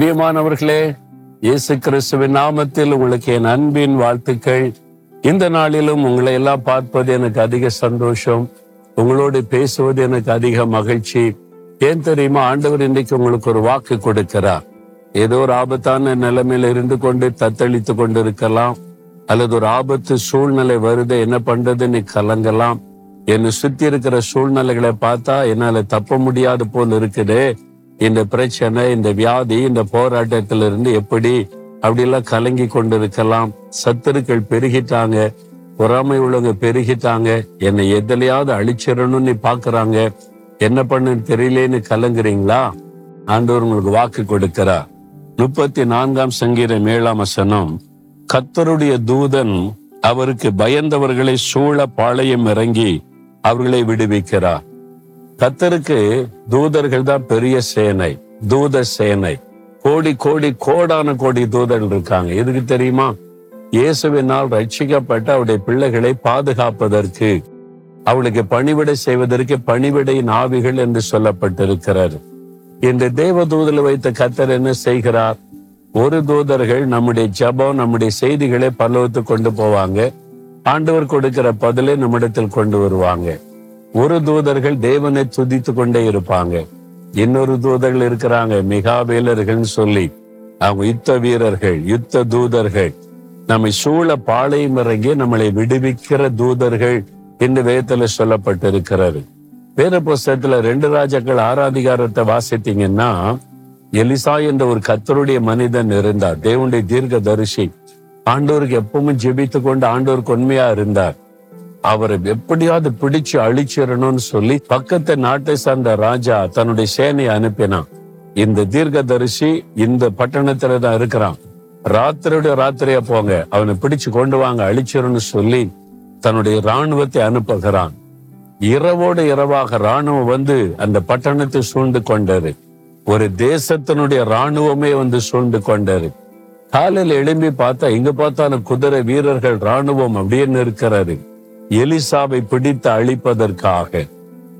பிரியமானவர்களே இயேசு கிறிஸ்துவின் நாமத்தில் உங்களுக்கு என் அன்பின் வாழ்த்துக்கள். இந்த நாளிலும் உங்களை எல்லாம் பார்ப்பது எனக்கு அதிக சந்தோஷம். உங்களோடு பேசுவது எனக்கு அதிக மகிழ்ச்சி. ஏன் தெரியுமா ஆண்டவர் இன்றைக்கு உங்களுக்கு ஒரு வாக்கு கொடுக்கிறார். ஏதோ ஒரு ஆபத்தான நிலைமையில இருந்து கொண்டு தத்தளித்து கொண்டு இருக்கலாம் அல்லது ஒரு ஆபத்து சூழ்நிலை வருது என்ன பண்றதுன்னு கலங்கலாம். என்னை சுத்தி இருக்கிற சூழ்நிலைகளை பார்த்தா என்னால தப்ப முடியாது போல் இருக்குதே. இந்த பிரச்சனை இந்த வியாதி இந்த போராட்டத்திலிருந்து எப்படி அப்படிலாம் கலங்கி கொண்டிருக்கலாம். சத்துருக்கள் பெருகிட்டாங்க பொறாமை உள்ளவங்க பெருகிட்டாங்க என்னை எதிலையாவது அழிச்சிடணும்னு பாக்குறாங்க என்ன பண்ணுன்னு தெரியலேன்னு கலங்குறீங்களா? ஆண்டவர் உங்களுக்கு வாக்கு கொடுக்கிறார். முப்பத்தி நான்காம் சங்கீதம் ஏழாம் வசனம் கத்தருடைய தூதன் அவருக்கு பயந்தவர்களை சூழ பாளையம் இறங்கி அவர்களை விடுவிக்கிறார். கத்தருக்கு தூதர்கள் தான் பெரிய சேனை தூத சேனை. கோடி கோடி கோடான கோடி தூதர்கள் இருக்காங்க. எதுக்கு தெரியுமா? இயேசுவினால் ரட்சிக்கப்பட்ட அவருடைய பிள்ளைகளை பாதுகாப்பதற்கு. அவளுக்கு பணிவிடை செய்வதற்கு பணிவிடையின் ஆவிகள் என்று சொல்லப்பட்டிருக்கிறார் இந்த தேவ தூதல வைத்த கத்தர் என்ன செய்கிறார்? ஒரு தூதர்கள் நம்முடைய ஜபம் நம்முடைய செய்திகளை பல்லவத்து கொண்டு போவாங்க. ஆண்டவர் கொடுக்கிற பதிலை நம்மிடத்தில் கொண்டு வருவாங்க. ஒரு தூதர்கள் தேவனை துதித்து கொண்டே இருப்பாங்க. இன்னொரு தூதர்கள் இருக்கிறாங்க மிகாவேலர்கள் சொல்லி. அவங்க யுத்த வீரர்கள் யுத்த தூதர்கள். நம்மை சூழ பாளையம் இறங்கி நம்மளை விடுவிக்கிற தூதர்கள் என்று வேதத்துல சொல்லப்பட்டிருக்கிறது. வேத புஸ்தகத்துல ரெண்டு ராஜாக்கள் ஆராதிகாரத்தை வாசித்தீங்கன்னா எலிசா என்ற ஒரு கத்தருடைய மனிதன் இருந்தார். தேவனுடைய தீர்க்க தரிசி ஆண்டோருக்கு எப்பவும் ஜெபித்து கொண்டு ஆண்டோருக்கு உண்மையா இருந்தார். அவரை எப்படியாவது பிடிச்சு அழிச்சிடணும்னு சொல்லி பக்கத்து நாட்டை சார்ந்த ராஜா தன்னுடைய சேனையை அனுப்பினான். இந்த தீர்க்கதரிசி இந்த பட்டணத்துல தான் இருக்கிறான். ராத்திரியோட ராத்திரியா போங்க. அவனை பிடிச்சு கொண்டு வாங்க அழிச்சிடணும்னு சொல்லி தன்னுடைய ராணுவத்தை அனுப்புகிறான். இரவோடு இரவாக ராணுவம் வந்து அந்த பட்டணத்தை சூழ்ந்து கொண்டது. ஒரு தேசத்தினுடைய ராணுவமே வந்து சூழ்ந்து கொண்டது. காலையில் எழும்பி பார்த்தா இங்க பார்த்தாலும் குதிரை வீரர்கள் ராணுவம் அப்படின்னு இருக்கிறாரு எலிசாவை பிடித்து அழிப்பதற்காக.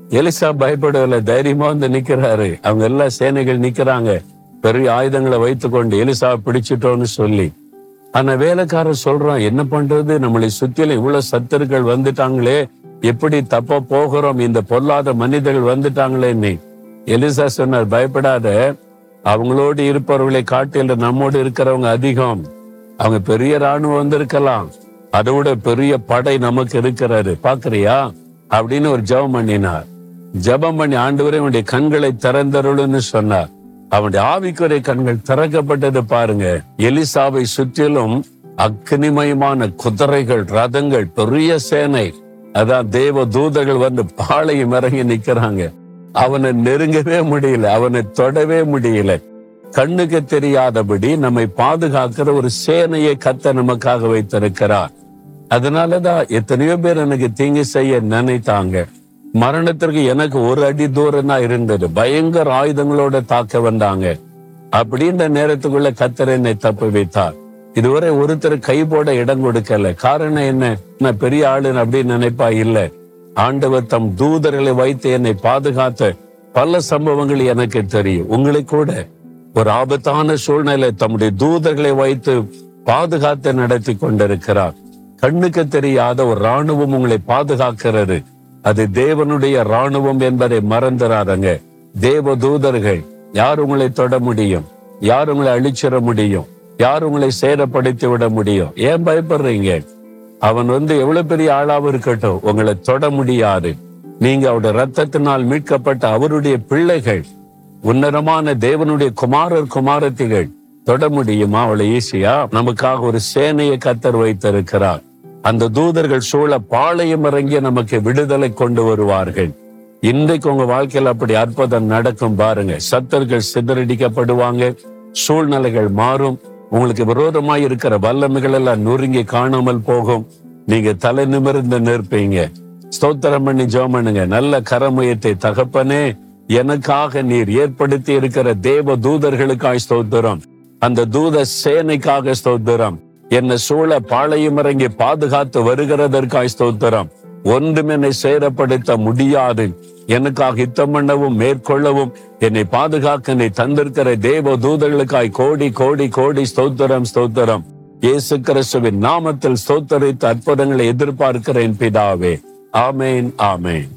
எலிசா பயப்படவில்லை தைரியமா வந்து நிக்கிறாரு. அவங்க எல்லா சேனைகள் நிக்கிறாங்க. பெரிய ஆயுதங்களை வைத்துக்கொண்டு எலிசாவை பிடிச்சிட்டோம்னு சொல்லி. ஆனா வேலைக்காரர் சொல்றான் என்ன பண்றது? நம்மளை சுத்தில இவ்வளவு சத்தர்கள் வந்துட்டாங்களே. எப்படி தப்ப போகிறோம்? இந்த பொல்லாத மனிதர்கள் வந்துட்டாங்களே நீ. எலிசா சொன்னார் பயப்படாத. அவங்களோடு இருப்பவர்களை காட்டில் நம்மோடு இருக்கிறவங்க அதிகம். அவங்க பெரிய ராணுவம் வந்திருக்கலாம். அதை விட பெரிய படை நமக்கு இருக்கிறாரு பாக்குறியா அப்படின்னு ஒரு ஜெபம் பண்ணினார். ஜபம் பண்ணி ஆண்டவரே அவனுடைய கண்களை திறந்தருள்னு சொன்னார். அவனுடைய ஆவிக்குறை கண்கள் திறக்கப்பட்டது பாருங்க. எலிசாவை சுற்றிலும் அக்னிமயமான குதிரைகள் ரதங்கள் பெரிய சேனை அதான் தேவ தூதர்கள் வந்து பாளையம் இறங்கி நிக்கிறாங்க. அவனை நெருங்கவே முடியல அவனை தொடவே முடியல. கண்ணுக்கு தெரியாதபடி நம்மை பாதுகாக்கிற ஒரு சேனையை கத்த நமக்காக வைத்திருக்கிறார். அதனாலதான் எத்தனையோ பேர் எனக்கு தீங்கு செய்ய நினைத்தாங்க. மரணத்திற்கு எனக்கு ஒரு அடி தூரம் தான் இருந்தது. பயங்கர ஆயுதங்களோட தாக்க வந்தாங்க. அப்படின்ற நேரத்துக்குள்ள கத்தர் என்னை தப்பு வைத்தார். இதுவரை ஒருத்தர் கை போட இடம் கொடுக்கல. காரணம் என்ன? நான் பெரிய ஆளுன்னு அப்படின்னு நினைப்பா? இல்ல. ஆண்டவர் தம் தூதர்களை வைத்து என்னை பாதுகாத்த பல சம்பவங்கள் எனக்கு தெரியும். உங்களை கூட. ஒரு ஆபத்தான சூழ்நிலை தம்முடைய தூதர்களை வைத்து பாதுகாத்து நடத்தி கொண்டிருக்கிறார். கண்ணுக்கு தெரியாத ஒரு ராணுவம் உங்களை பாதுகாக்கிறது. அது தேவனுடைய ராணுவம் என்பதை மறந்துடாதங்க தேவ தூதர்கள் யார் உங்களை தொட முடியும்? யார் உங்களை அழிச்சிட முடியும்? யார் உங்களை சேதப்படுத்தி விட முடியும்? ஏன் பயப்படுறீங்க? அவன் வந்து எவ்வளவு பெரிய ஆளாவும் இருக்கட்டும் உங்களை தொட முடியாது. நீங்க அவருடைய ரத்தத்தினால் மீட்கப்பட்ட அவருடைய பிள்ளைகள் உன்னதமான தேவனுடைய குமாரர் குமாரத்திகள் தொட முடியுமா அவளை ஈஸியா நமக்காக ஒரு சேனையை கத்தர் வைத்திருக்கிறார். அந்த தூதர்கள் சூழ பாளையம் இறங்கி நமக்கு விடுதலை கொண்டு வருவார்கள். இன்றைக்கு உங்க வாழ்க்கையில அப்படி அற்புதம் நடக்கும் பாருங்க. சத்தர்கள் சிதறடிக்கப்படுவாங்க சூழ்நிலைகள் மாறும். உங்களுக்கு விரோதமாய் இருக்கிற வல்லமைகள் எல்லாம் நொறுங்கி காணாமல் போகும். நீங்க தலை நிமிர்ந்து நிற்பீங்க. ஸ்தோத்திரம் பண்ணி ஜெபம் பண்ணுங்க. நல்ல கரமுயத்தை தகப்பனே எனக்காக நீர் ஏற்படுத்தி இருக்கிற தேவ தூதர்களுக்காய் ஸ்தோத்திரம். அந்த தூத சேனைக்காக ஸ்தோத்திரம். என்ன சூழ பாளையம் இறங்கி பாதுகாத்து வருகிறதற்காய் ஸ்தோத்திரம். ஒன்றும் என்னை சேரப்படுத்த முடியாது. எனக்காக யுத்தம் பண்ணவும் மேற்கொள்ளவும் என்னை பாதுகாக்க என்னை தந்திருக்கிற தேவ தூதர்களுக்காய் கோடி கோடி கோடி ஸ்தோத்திரம் ஸ்தோத்திரம். இயேசு கிறிஸ்துவின் நாமத்தில் ஸ்தோத்தரித்த அற்புதங்களை எதிர்பார்க்கிறேன் பிதாவே. ஆமேன் ஆமேன்.